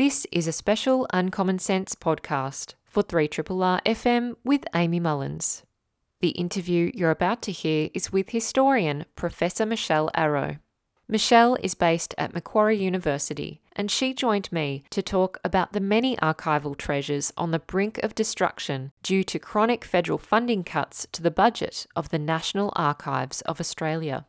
This is a special Uncommon Sense podcast for 3RRR FM with Amy Mullins. The interview you're about to hear is with historian Professor Michelle Arrow. Michelle is based at Macquarie University, and she joined me to talk about the many archival treasures on the brink of destruction due to chronic federal funding cuts to the budget of the National Archives of Australia.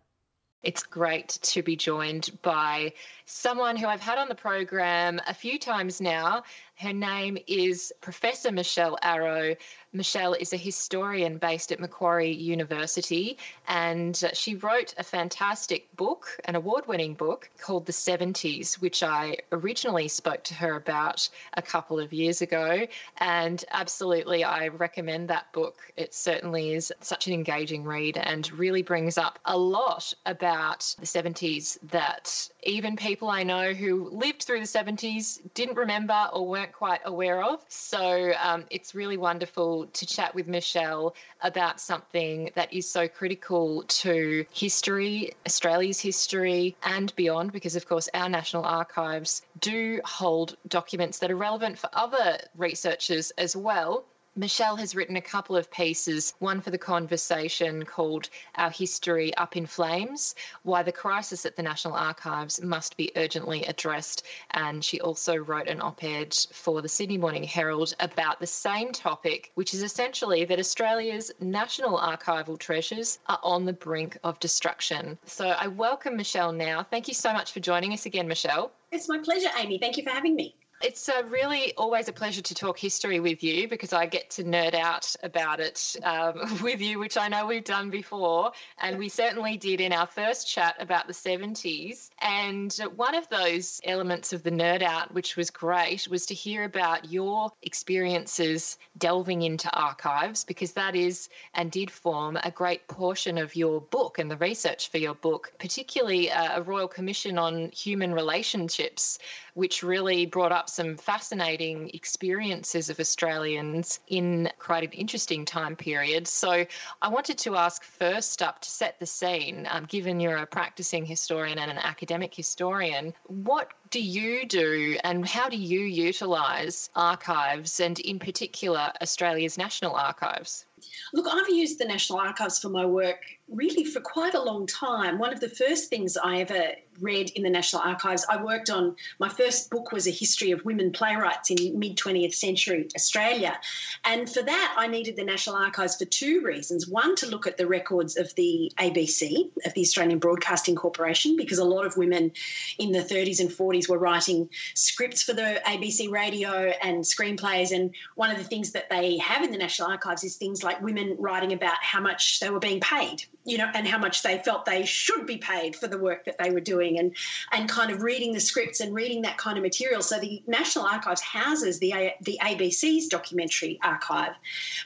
It's great to be joined by someone who I've had on the program a few times now. Her name is Professor Michelle Arrow. Michelle is a historian based at Macquarie University, and she wrote a fantastic book, an award winning book called The 70s, which I originally spoke to her about a couple of years ago. And absolutely, I recommend that book. It certainly is such an engaging read and really brings up a lot about the 70s that even people I know who lived through the 70s didn't remember or weren't quite aware of. So um, it's really wonderful to chat with Michelle about something that is so critical to history, Australia's history, and beyond, because of course our National Archives do hold documents that are relevant for other researchers as well. Michelle has written a couple of pieces, one for the conversation called Our History Up in Flames Why the Crisis at the National Archives Must Be Urgently Addressed. And she also wrote an op ed for the Sydney Morning Herald about the same topic, which is essentially that Australia's national archival treasures are on the brink of destruction. So I welcome Michelle now. Thank you so much for joining us again, Michelle. It's my pleasure, Amy. Thank you for having me. It's uh, really always a pleasure to talk history with you because I get to nerd out about it um, with you, which I know we've done before. And we certainly did in our first chat about the 70s. And one of those elements of the nerd out, which was great, was to hear about your experiences delving into archives because that is and did form a great portion of your book and the research for your book, particularly uh, a Royal Commission on Human Relationships, which really brought up some fascinating experiences of Australians in quite an interesting time period. So I wanted to ask first up to set the scene, um, given you're a practicing historian and an academic historian, what do you do and how do you utilise archives and, in particular, Australia's National Archives? Look, I've used the National Archives for my work really for quite a long time. One of the first things I ever read in the National Archives, I worked on my first book was a history of women playwrights in mid 20th century Australia. And for that, I needed the National Archives for two reasons. One, to look at the records of the ABC, of the Australian Broadcasting Corporation, because a lot of women in the 30s and 40s were writing scripts for the ABC radio and screenplays. And one of the things that they have in the National Archives is things like women writing about how much they were being paid you know, and how much they felt they should be paid for the work that they were doing, and and kind of reading the scripts and reading that kind of material. So the National Archives houses the A- the ABC's documentary archive,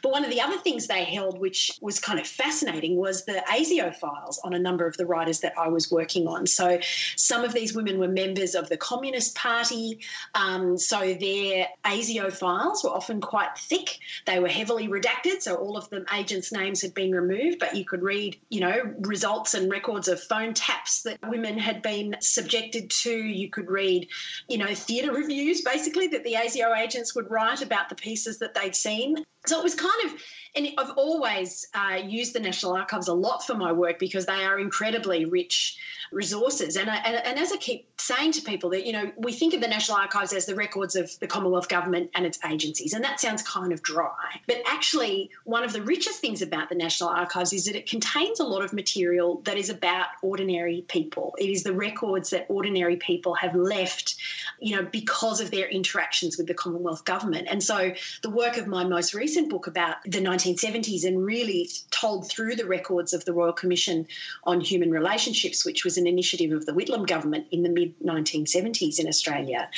but one of the other things they held, which was kind of fascinating, was the ASIO files on a number of the writers that I was working on. So some of these women were members of the Communist Party, um, so their ASIO files were often quite thick. They were heavily redacted, so all of the agents' names had been removed, but you could read you know, results and records of phone taps that women had been subjected to. You could read, you know, theatre reviews basically that the ASIO agents would write about the pieces that they'd seen. So it was kind of, and I've always uh, used the National Archives a lot for my work because they are incredibly rich resources. And, I, and, and as I keep saying to people that, you know, we think of the National Archives as the records of the Commonwealth Government and its agencies, and that sounds kind of dry. But actually, one of the richest things about the National Archives is that it contains a lot of material that is about ordinary people. It is the records that ordinary people have left, you know, because of their interactions with the Commonwealth Government. And so the work of my most recent book about the 1970s and really told through the records of the Royal Commission on Human Relationships, which was an initiative of the Whitlam government in the mid 1970s in Australia,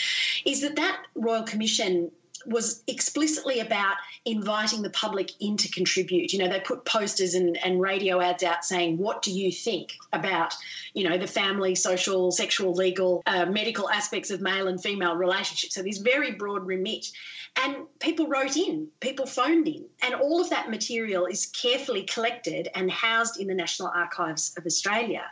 is that that Royal Commission was explicitly about inviting the public in to contribute. You know, they put posters and, and radio ads out saying, What do you think about, you know, the family, social, sexual, legal, uh, medical aspects of male and female relationships? So, this very broad remit. And people wrote in, people phoned in, and all of that material is carefully collected and housed in the National Archives of Australia.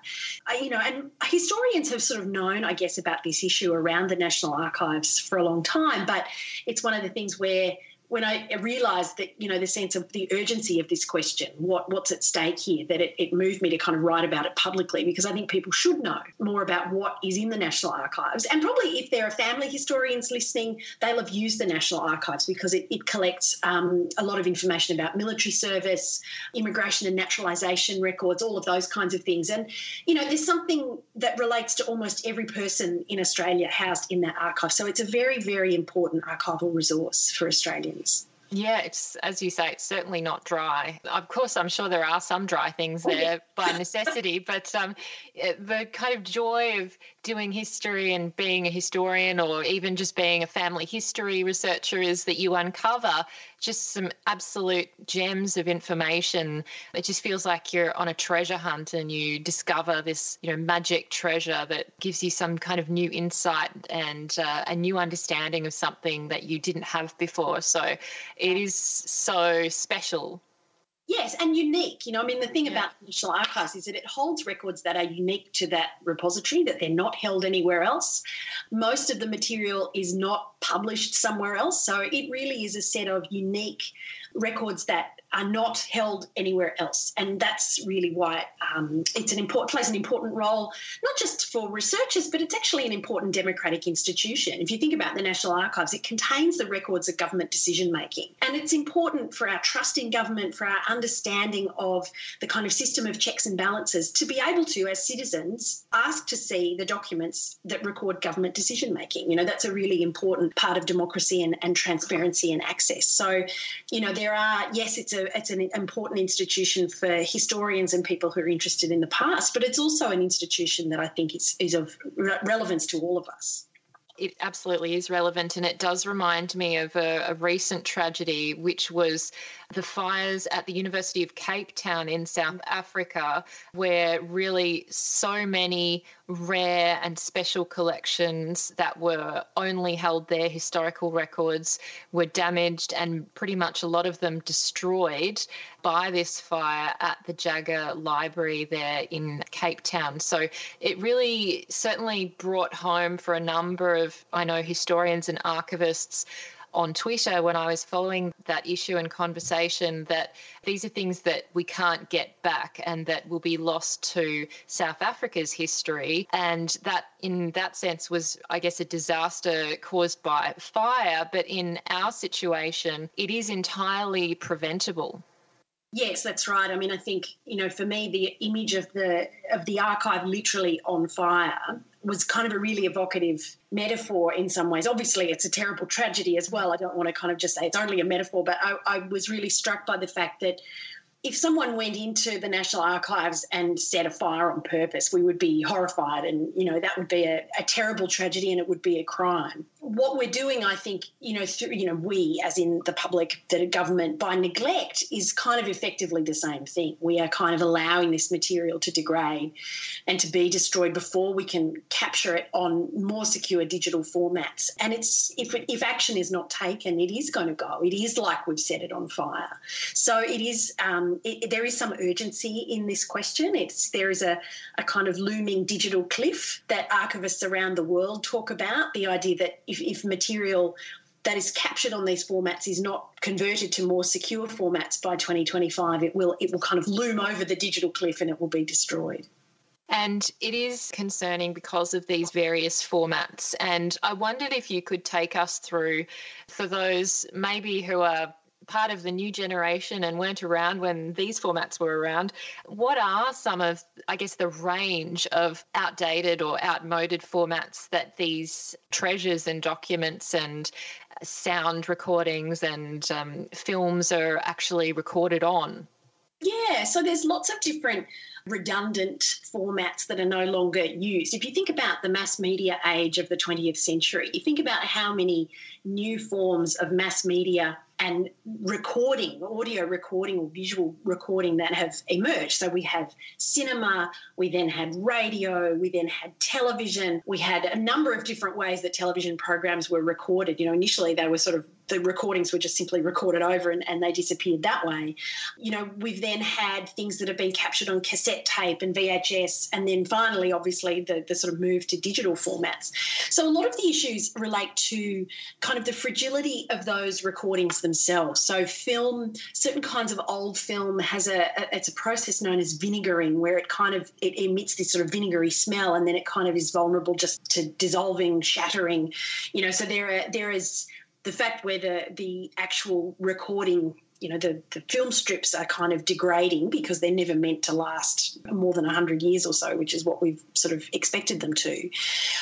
Uh, you know, and historians have sort of known, I guess, about this issue around the National Archives for a long time, but it's one of the things where when I realised that, you know, the sense of the urgency of this question, what what's at stake here, that it, it, moved me to kind of write about it publicly because I think people should know more about what is in the National Archives. And probably if there are family historians listening, they'll have used the National Archives because it, it collects um, a lot of information about military service, immigration and naturalisation records, all of those kinds of things. And, you know, there's something that relates to almost every person in Australia housed in that archive. So it's a very, very important archival resource for Australians things. Yeah, it's as you say, it's certainly not dry. Of course, I'm sure there are some dry things there by necessity, but um, the kind of joy of doing history and being a historian, or even just being a family history researcher, is that you uncover just some absolute gems of information. It just feels like you're on a treasure hunt and you discover this, you know, magic treasure that gives you some kind of new insight and uh, a new understanding of something that you didn't have before. So it is so special Yes, and unique. You know, I mean, the thing yeah. about the National Archives is that it holds records that are unique to that repository, that they're not held anywhere else. Most of the material is not published somewhere else. So it really is a set of unique records that are not held anywhere else. And that's really why um, it's an important plays an important role, not just for researchers, but it's actually an important democratic institution. If you think about the National Archives, it contains the records of government decision making. And it's important for our trust in government, for our understanding of the kind of system of checks and balances, to be able to, as citizens, ask to see the documents that record government decision making. You know, that's a really important part of democracy and, and transparency and access. So, you know, there are, yes, it's a it's an important institution for historians and people who are interested in the past, but it's also an institution that I think is, is of re- relevance to all of us. It absolutely is relevant and it does remind me of a, a, recent tragedy which was the fires at the University of Cape Town in South Africa, where really so many rare and special collections that were only held there, historical records, were damaged and pretty much a lot of them destroyed by this fire at the Jagger Library there in Cape Town. So it really certainly brought home for a number of, I know, historians and archivists on Twitter when I was following that issue and conversation that these are things that we can't get back and that will be lost to South Africa's history. And that, in that sense, was, I guess, a disaster caused by fire. But in our situation, it is entirely preventable. Yes, that's right. I mean, I think you know, for me, the image of the of the archive literally on fire was kind of a really evocative metaphor in some ways. Obviously, it's a terrible tragedy as well. I don't want to kind of just say it's only a metaphor, but I, I was really struck by the fact that if someone went into the National Archives and set a fire on purpose, we would be horrified, and you know that would be a, a terrible tragedy, and it would be a crime what we're doing, I think, you know, through, you know, we as in the public, the government, by neglect, is kind of effectively the same thing. We are kind of allowing this material to degrade and to be destroyed before we can capture it on more secure digital formats. And it's if if action is not taken, it is going to go. It is like we've set it on fire. So it is. Um, it, there is some urgency in this question. It's there is a a kind of looming digital cliff that archivists around the world talk about. The idea that if, if material that is captured on these formats is not converted to more secure formats by 2025, it will it will kind of loom over the digital cliff and it will be destroyed. And it is concerning because of these various formats. And I wondered if you could take us through, for those maybe who are part of the new generation and weren't around when these formats were around, what are some of, I guess, the range of outdated or outmoded formats that these treasures and documents and sound recordings and um, films are actually recorded on? Yeah, so there's lots of different redundant formats that are no longer used. If you think about the mass media age of the 20th century, you think about how many new forms of mass media and recording, audio recording or visual recording that have emerged. So we have cinema, we then had radio, we then had television, we had a number of different ways that television programs were recorded. You know, initially they were sort of the recordings were just simply recorded over and, and they disappeared that way. You know, we've then had things that have been captured on cassette tape and VHS, and then finally, obviously, the, the sort of move to digital formats. So a lot of the issues relate to kind of the fragility of those recordings themselves. So film, certain kinds of old film has a, a it's a process known as vinegaring, where it kind of it emits this sort of vinegary smell, and then it kind of is vulnerable just to dissolving, shattering. You know, so there are there is the fact where the the actual recording you know the, the film strips are kind of degrading because they're never meant to last more than 100 years or so which is what we've sort of expected them to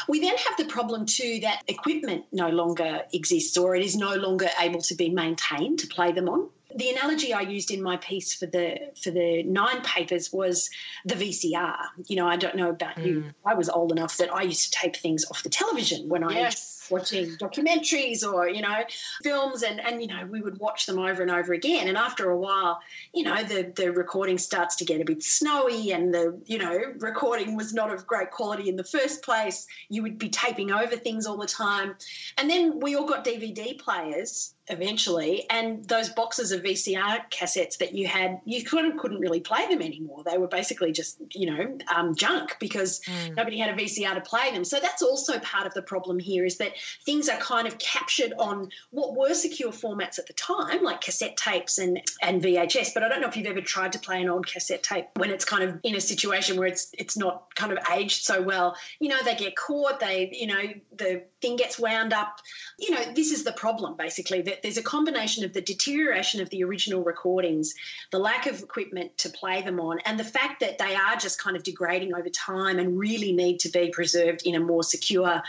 we then have the problem too that equipment no longer exists or it is no longer able to be maintained to play them on the analogy I used in my piece for the for the nine papers was the VCR. You know, I don't know about mm. you. I was old enough that I used to tape things off the television when I yes watching documentaries or you know films and and you know we would watch them over and over again. And after a while you know the the recording starts to get a bit snowy and the you know recording was not of great quality in the first place. You would be taping over things all the time. And then we all got DVD players eventually and those boxes of VCR cassettes that you had you couldn't couldn't really play them anymore they were basically just you know um, junk because mm. nobody had a VCR to play them so that's also part of the problem here is that things are kind of captured on what were secure formats at the time, like cassette tapes and, and VHS. But I don't know if you've ever tried to play an old cassette tape when it's kind of in a situation where it's it's not kind of aged so well. You know, they get caught, they, you know, the thing gets wound up. You know, this is the problem basically, that there's a combination of the deterioration of the original recordings, the lack of equipment to play them on, and the fact that they are just kind of degrading over time and really need to be preserved in a more secure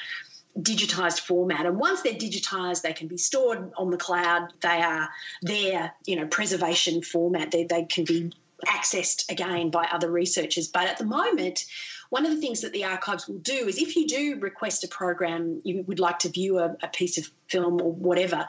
digitized format. And once they're digitized they can be stored on the cloud. They are their you know preservation format. They, they can be accessed again by other researchers. But at the moment one of the things that the archives will do is if you do request a program, you would like to view a, a piece of film or whatever,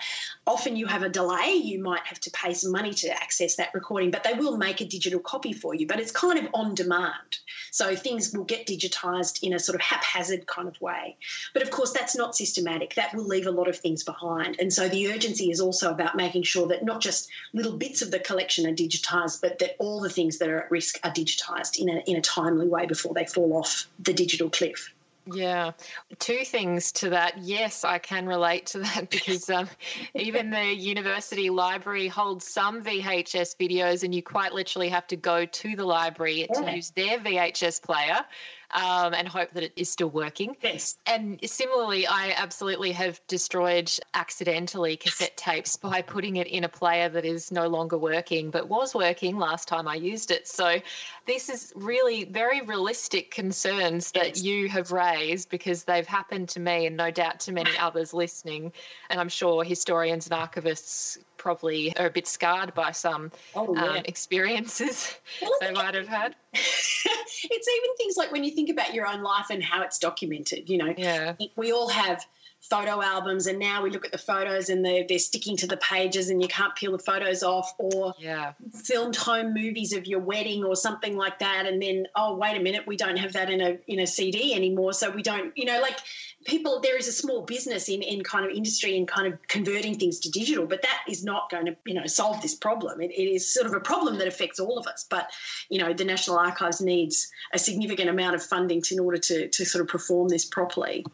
often you have a delay. You might have to pay some money to access that recording, but they will make a digital copy for you. But it's kind of on demand. So things will get digitized in a sort of haphazard kind of way. But of course, that's not systematic. That will leave a lot of things behind. And so the urgency is also about making sure that not just little bits of the collection are digitized, but that all the things that are at risk are digitized in a, in a timely way before they fall off the digital cliff. Yeah, two things to that. Yes, I can relate to that because um, even the university library holds some VHS videos, and you quite literally have to go to the library yeah. to use their VHS player um, and hope that it is still working. Yes. And similarly, I absolutely have destroyed accidentally cassette tapes by putting it in a player that is no longer working, but was working last time I used it. So this is really very realistic concerns that yes. you have raised because they've happened to me and no doubt to many others listening. And I'm sure historians and archivists probably are a bit scarred by some oh, yeah. um, experiences well, they might have had. it's even things like when you think about your own life and how it's documented. You know, yeah. we all have photo albums and now we look at the photos and they're, they're sticking to the pages and you can't peel the photos off or yeah. filmed home movies of your wedding or something like that and then oh wait a minute we don't have that in a in a CD anymore so we don't you know like people there is a small business in in kind of industry and kind of converting things to digital but that is not going to you know solve this problem it, it is sort of a problem that affects all of us but you know the national archives needs a significant amount of funding to, in order to to sort of perform this properly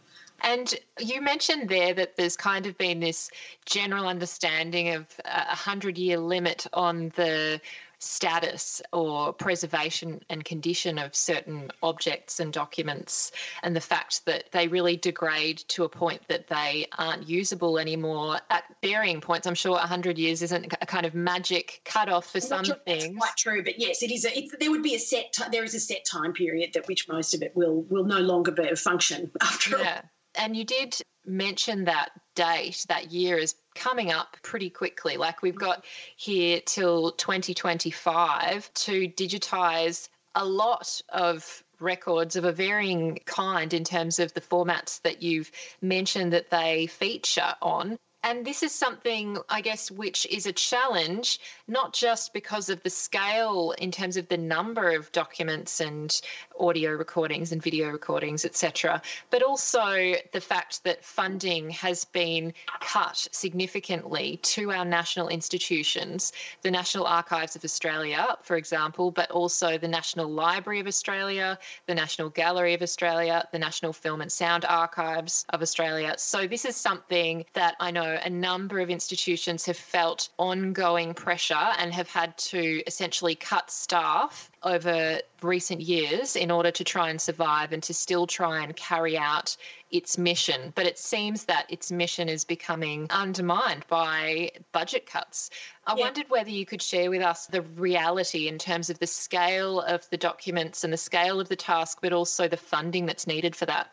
and you mentioned there that there's kind of been this general understanding of a hundred year limit on the status or preservation and condition of certain objects and documents, and the fact that they really degrade to a point that they aren't usable anymore at varying points. I'm sure 100 years isn't a kind of magic cutoff for some sure things. quite true, but yes, it is. A, it, there would be a set. T- there is a set time period that which most of it will will no longer be a function after yeah. all. And you did mention that date, that year is coming up pretty quickly. Like we've got here till 2025 to digitize a lot of records of a varying kind in terms of the formats that you've mentioned that they feature on. And this is something, I guess, which is a challenge, not just because of the scale in terms of the number of documents and audio recordings and video recordings, etc., but also the fact that funding has been cut significantly to our national institutions, the National Archives of Australia, for example, but also the National Library of Australia, the National Gallery of Australia, the National Film and Sound Archives of Australia. So, this is something that I know a number of institutions have felt ongoing pressure and have had to essentially cut staff over recent years in order to try and survive and to still try and carry out its mission. But it seems that its mission is becoming undermined by budget cuts. I yeah. wondered whether you could share with us the reality in terms of the scale of the documents and the scale of the task, but also the funding that's needed for that.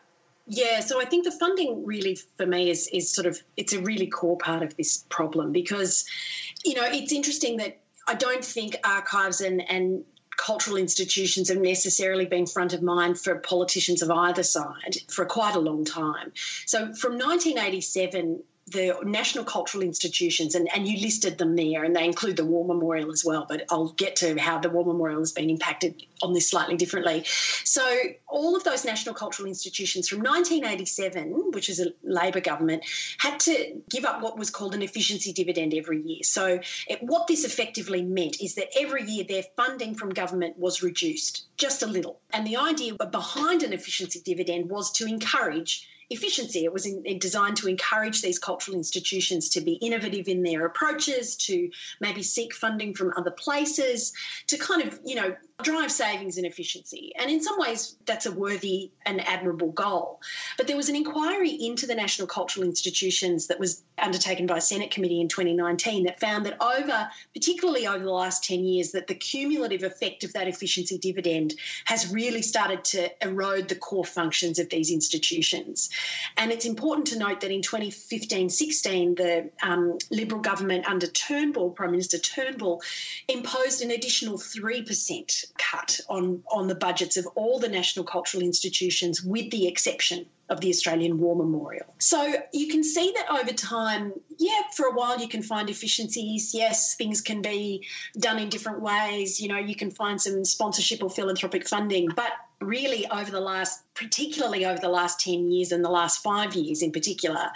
Yeah, so I think the funding really for me is is sort of it's a really core part of this problem because, you know, it's interesting that I don't think archives and and cultural institutions have necessarily been front of mind for politicians of either side for quite a long time. So from 1987 the national cultural institutions, and, and you listed them there, and they include the War Memorial as well, but I'll get to how the War Memorial has been impacted on this slightly differently. So, all of those national cultural institutions from 1987, which is a Labor government, had to give up what was called an efficiency dividend every year. So, it, what this effectively meant is that every year their funding from government was reduced just a little. And the idea behind an efficiency dividend was to encourage efficiency. It was in, in designed to encourage these cultural institutions to be innovative in their approaches, to maybe seek funding from other places, to kind of, you know, drive savings and efficiency. And in some ways, that's a worthy and admirable goal. But there was an inquiry into the national cultural institutions that was undertaken by a Senate committee in 2019 that found that over, particularly over the last 10 years, that the cumulative effect of that efficiency dividend has really started to erode the core functions of these institutions. And it's important to note that in 2015 16, the um, Liberal government under Turnbull, Prime Minister Turnbull, imposed an additional 3% cut on, on the budgets of all the national cultural institutions, with the exception of the Australian War Memorial. So you can see that over time, yeah, for a while you can find efficiencies. Yes, things can be done in different ways. You know, you can find some sponsorship or philanthropic funding. But really, over the last, particularly over the last 10 years and the last five years in particular,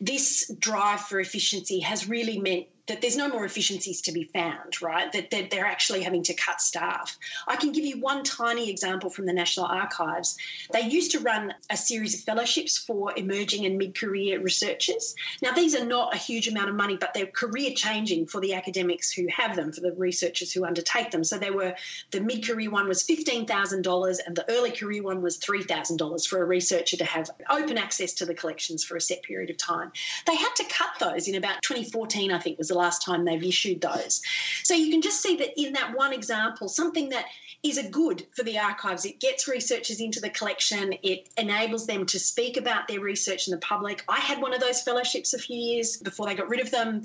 this drive for efficiency has really meant that there's no more efficiencies to be found, right? That, that they're actually having to cut staff. I can give you one tiny example from the National Archives. They used to run a series of fellowships for emerging and mid career researchers. Now, these are not a huge amount of money, but they're career changing for the academics who have them, for the researchers who undertake them. So they were the mid career one was $15,000 and the early career one was $3,000 for a researcher to have open access to the collections for a set period of time. They had to cut those in about 2014, I think was last time they've issued those. So you can just see that in that one example, something that is a good for the archives. It gets researchers into the collection, it enables them to speak about their research in the public. I had one of those fellowships a few years before they got rid of them,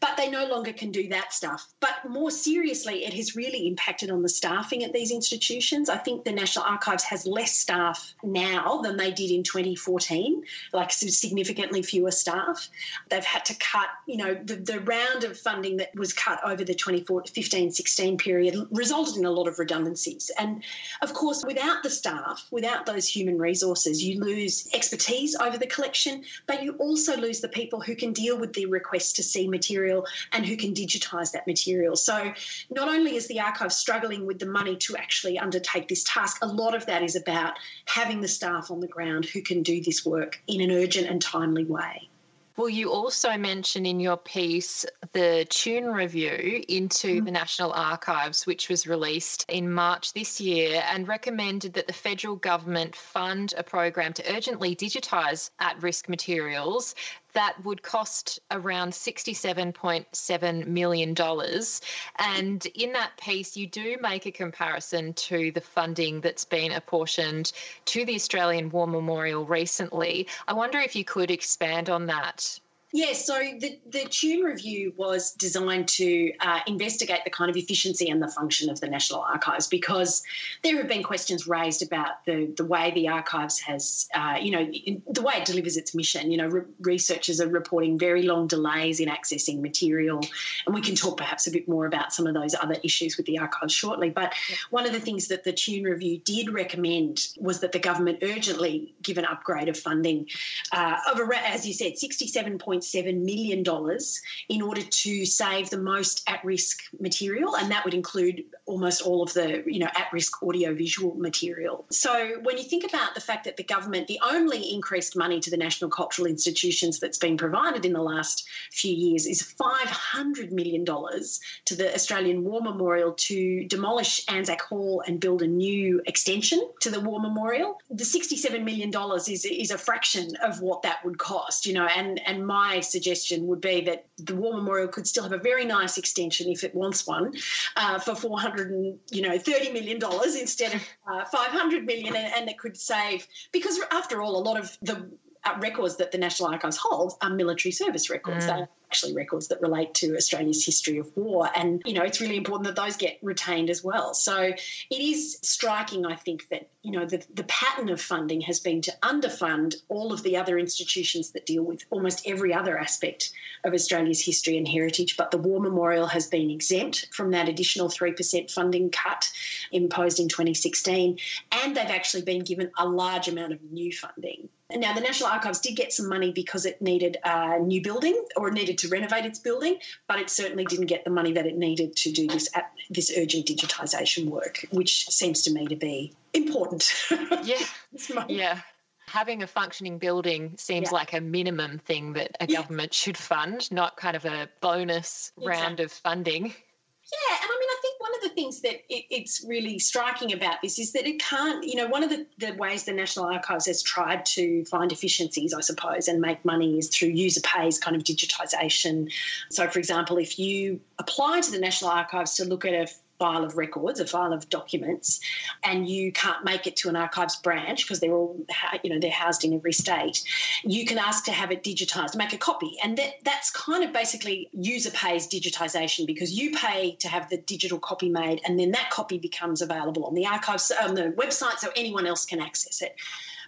but they no longer can do that stuff. But more seriously, it has really impacted on the staffing at these institutions. I think the National Archives has less staff now than they did in 2014, like significantly fewer staff. They've had to cut, you know, the, the round of funding that was cut over the 2015 16 period resulted in a lot of redundancy And of course, without the staff, without those human resources, you lose expertise over the collection, but you also lose the people who can deal with the request to see material and who can digitise that material. So not only is the archive struggling with the money to actually undertake this task, a lot of that is about having the staff on the ground who can do this work in an urgent and timely way. Well, you also mention in your piece the Tune review into mm. the National Archives, which was released in March this year, and recommended that the federal government fund a program to urgently digitise at risk materials that would cost around $67.7 million. And in that piece, you do make a comparison to the funding that's been apportioned to the Australian War Memorial recently. I wonder if you could expand on that. Yeah, so the, the Tune review was designed to uh, investigate the kind of efficiency and the function of the National Archives because there have been questions raised about the, the way the archives has, uh, you know, the way it delivers its mission. You know, re- researchers are reporting very long delays in accessing material, and we can talk perhaps a bit more about some of those other issues with the archives shortly. But yeah. one of the things that the Tune review did recommend was that the government urgently give an upgrade of funding uh, of, a, as you said, 67. $1.7 million in order to save the most at risk material, and that would include almost all of the you know at risk audiovisual material. So when you think about the fact that the government, the only increased money to the national cultural institutions that's been provided in the last few years is $500 million to the Australian War Memorial to demolish Anzac Hall and build a new extension to the War Memorial. The $67 million is, is a fraction of what that would cost, you know, and, and my my suggestion would be that the War Memorial could still have a very nice extension if it wants one uh, for four hundred and you know thirty million dollars instead of uh, five hundred million, and, and it could save because after all, a lot of the uh, records that the National Archives holds are military service records. Mm. Actually records that relate to Australia's history of war. And, you know, it's really important that those get retained as well. So it is striking, I think, that, you know, the, the pattern of funding has been to underfund all of the other institutions that deal with almost every other aspect of Australia's history and heritage. But the War Memorial has been exempt from that additional 3% funding cut imposed in 2016. And they've actually been given a large amount of new funding. Now, the National Archives did get some money because it needed a new building or it needed to renovate its building, but it certainly didn't get the money that it needed to do this this urgent digitisation work, which seems to me to be important. Yeah, yeah. Having a functioning building seems yeah. like a minimum thing that a yeah. government should fund, not kind of a bonus exactly. round of funding. Yeah, things that it, it's really striking about this is that it can't, you know, one of the, the ways the National Archives has tried to find efficiencies, I suppose, and make money is through user pays kind of digitisation. So, for example, if you apply to the National Archives to look at a file of records, a file of documents, and you can't make it to an archives branch because they're all, you know, they're housed in every state, you can ask to have it digitized, make a copy. And that, that's kind of basically user pays digitization because you pay to have the digital copy made, and then that copy becomes available on the archives, on the website, so anyone else can access it.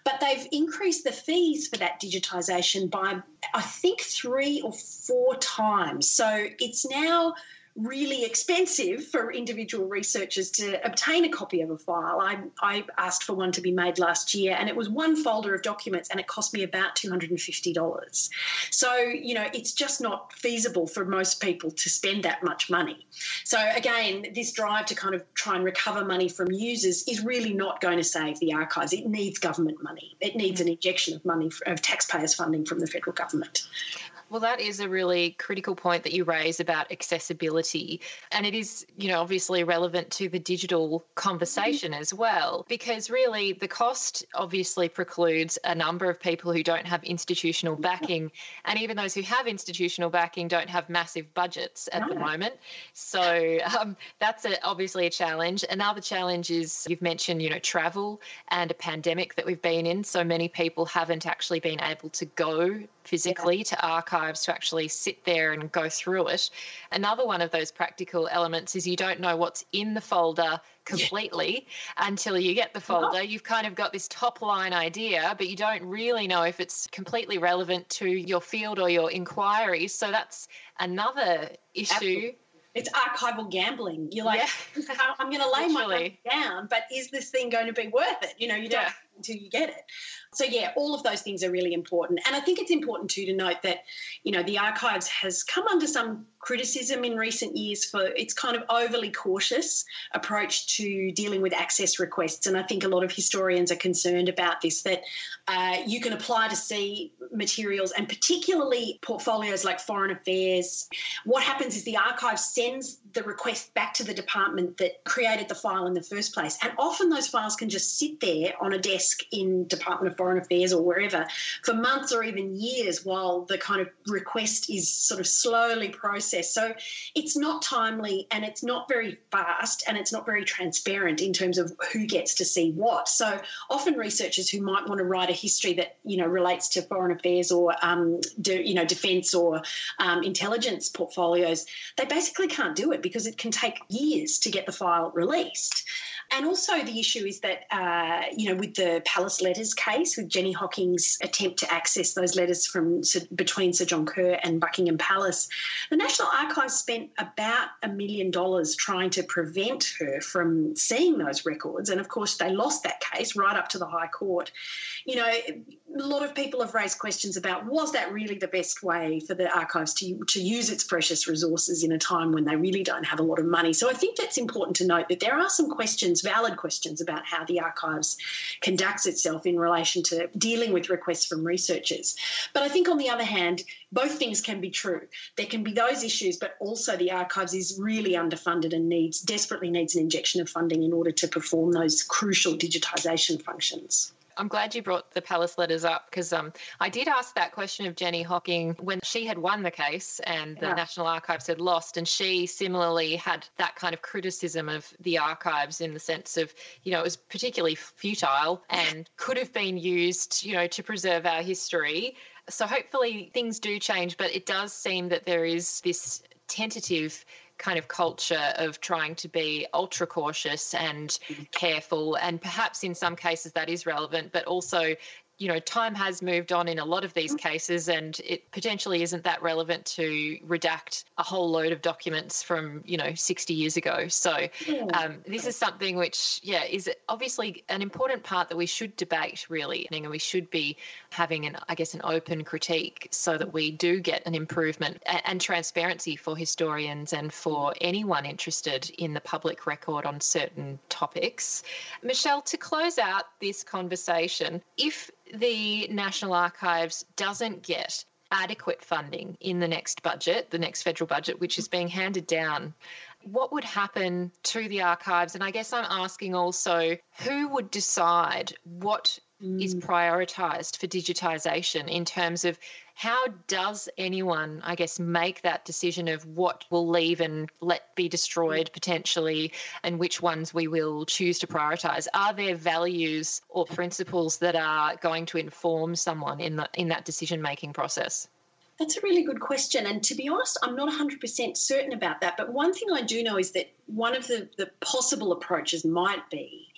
But they've increased the fees for that digitisation by, I think, three or four times. So it's now really expensive for individual researchers to obtain a copy of a file. I, I asked for one to be made last year, and it was one folder of documents, and it cost me about $250. So, you know, it's just not feasible for most people to spend that much money. So, again, this drive to kind of try and recover money from users is really not going to save the archives. It needs government money, it needs an injection of money, of taxpayers' funding from the federal government. Well, that is a really critical point that you raise about accessibility. And it is, you know, obviously relevant to the digital conversation as well, because really the cost obviously precludes a number of people who don't have institutional backing. And even those who have institutional backing don't have massive budgets at no. the moment. So um, that's a, obviously a challenge. Another challenge is you've mentioned, you know, travel and a pandemic that we've been in. So many people haven't actually been able to go physically yeah. to archives to actually sit there and go through it. Another one of those practical elements is you don't know what's in the folder completely yeah. until you get the uh-huh. folder. You've kind of got this top line idea, but you don't really know if it's completely relevant to your field or your inquiry. So that's another issue. Absolutely. It's archival gambling. You're like, yeah. I'm going to lay my money down, but is this thing going to be worth it? You know, you don't yeah. Until you get it. So, yeah, all of those things are really important. And I think it's important too to note that, you know, the archives has come under some criticism in recent years for its kind of overly cautious approach to dealing with access requests. And I think a lot of historians are concerned about this that uh, you can apply to see materials and particularly portfolios like foreign affairs. What happens is the archive sends the request back to the department that created the file in the first place. And often those files can just sit there on a desk desk in Department of Foreign Affairs or wherever for months or even years while the kind of request is sort of slowly processed. So it's not timely and it's not very fast and it's not very transparent in terms of who gets to see what. So often researchers who might want to write a history that you know relates to foreign affairs or um, do, you know defence or um, intelligence portfolios, they basically can't do it because it can take years to get the file released. And also, the issue is that, uh, you know, with the Palace Letters case, with Jenny Hocking's attempt to access those letters from between Sir John Kerr and Buckingham Palace, the National Archives spent about a million dollars trying to prevent her from seeing those records. And of course, they lost that case right up to the High Court. You know, a lot of people have raised questions about was that really the best way for the archives to, to use its precious resources in a time when they really don't have a lot of money? So I think that's important to note that there are some questions valid questions about how the archives conducts itself in relation to dealing with requests from researchers. But I think, on the other hand, both things can be true. There can be those issues, but also the archives is really underfunded and needs desperately needs an injection of funding in order to perform those crucial digitisation functions. I'm glad you brought the Palace letters up because um, I did ask that question of Jenny Hocking when she had won the case and the yeah. National Archives had lost. And she similarly had that kind of criticism of the archives in the sense of, you know, it was particularly futile and could have been used, you know, to preserve our history. So hopefully things do change, but it does seem that there is this tentative kind of culture of trying to be ultra cautious and mm. careful. And perhaps in some cases that is relevant, but also you know, time has moved on in a lot of these mm-hmm. cases, and it potentially isn't that relevant to redact a whole load of documents from, you know, 60 years ago. So, um, this is something which, yeah, is obviously an important part that we should debate really, and we should be having an, I guess, an open critique so that we do get an improvement and, and transparency for historians and for anyone interested in the public record on certain topics. Michelle, to close out this conversation, if the National Archives doesn't get adequate funding in the next budget, the next federal budget, which is being handed down, what would happen to the archives? And I guess I'm asking also who would decide what mm. is prioritised for digitisation in terms of how does anyone, I guess, make that decision of what will leave and let be destroyed potentially and which ones we will choose to prioritise? Are there values or principles that are going to inform someone in, the, in that decision making process? That's a really good question. And to be honest, I'm not 100% certain about that. But one thing I do know is that one of the, the possible approaches might be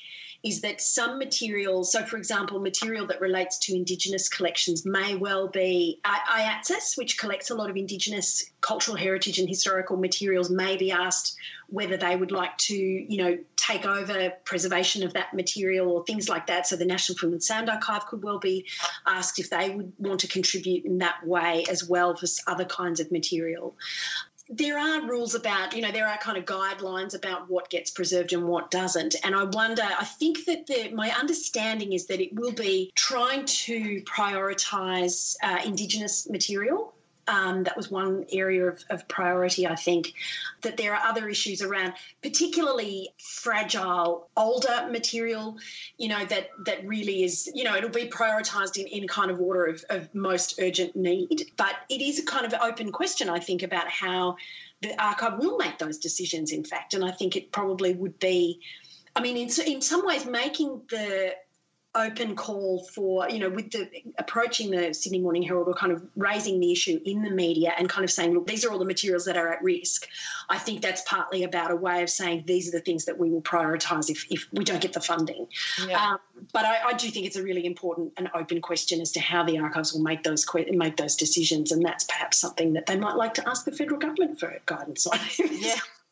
is that some material, so for example, material that relates to Indigenous collections may well be AIATSIS, which collects a lot of Indigenous cultural heritage and historical materials, may be asked whether they would like to, you know, take over preservation of that material or things like that. So the National Film and Sound Archive could well be asked if they would want to contribute in that way as well for other kinds of material there are rules about, you know, there are kind of guidelines about what gets preserved and what doesn't. And I wonder, I think that the, my understanding is that it will be trying to prioritise uh, Indigenous material um, that was one area of, of, priority, I think. That there are other issues around, particularly fragile, older material, you know, that that really is, you know, it'll be prioritised in, in kind of order of, of most urgent need. But it is a kind of open question, I think, about how the archive will make those decisions, in fact. And I think it probably would be. I mean, in, in some ways, making the open call for, you know, with the approaching the Sydney Morning Herald or kind of raising the issue in the media and kind of saying, look, these are all the materials that are at risk. I think that's partly about a way of saying these are the things that we will prioritise if, if we don't get the funding. Yeah. Um, but I, I, do think it's a really important and open question as to how the archives will make those make those decisions, and that's perhaps something that they might like to ask the federal government for guidance on. Yeah.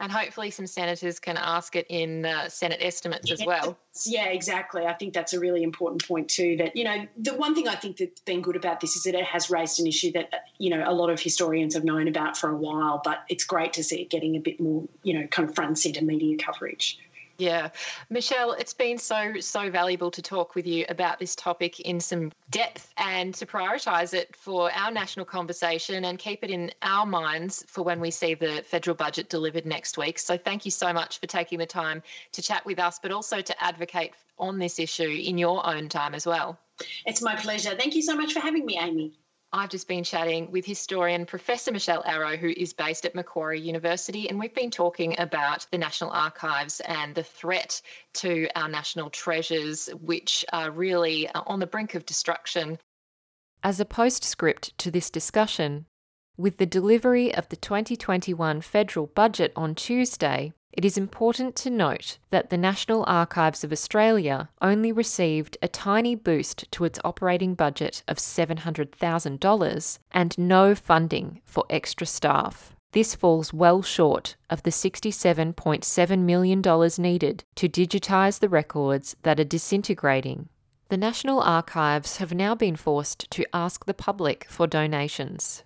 And hopefully, some senators can ask it in uh, Senate estimates as well. Yeah, exactly. I think that's a really important point too. That you know, the one thing I think that's been good about this is that it has raised an issue that you know a lot of historians have known about for a while. But it's great to see it getting a bit more, you know, kind of front and centre media coverage. Yeah. Michelle, it's been so, so valuable to talk with you about this topic in some depth and to prioritise it for our national conversation and keep it in our minds for when we see the federal budget delivered next week. So thank you so much for taking the time to chat with us, but also to advocate on this issue in your own time as well. It's my pleasure. Thank you so much for having me, Amy. I've just been chatting with historian Professor Michelle Arrow, who is based at Macquarie University, and we've been talking about the National Archives and the threat to our national treasures, which are really uh, on the brink of destruction. As a postscript to this discussion, with the delivery of the 2021 federal budget on Tuesday, it is important to note that the National Archives of Australia only received a tiny boost to its operating budget of $700,000 and no funding for extra staff. This falls well short of the $67.7 million needed to digitise the records that are disintegrating. The National Archives have now been forced to ask the public for donations.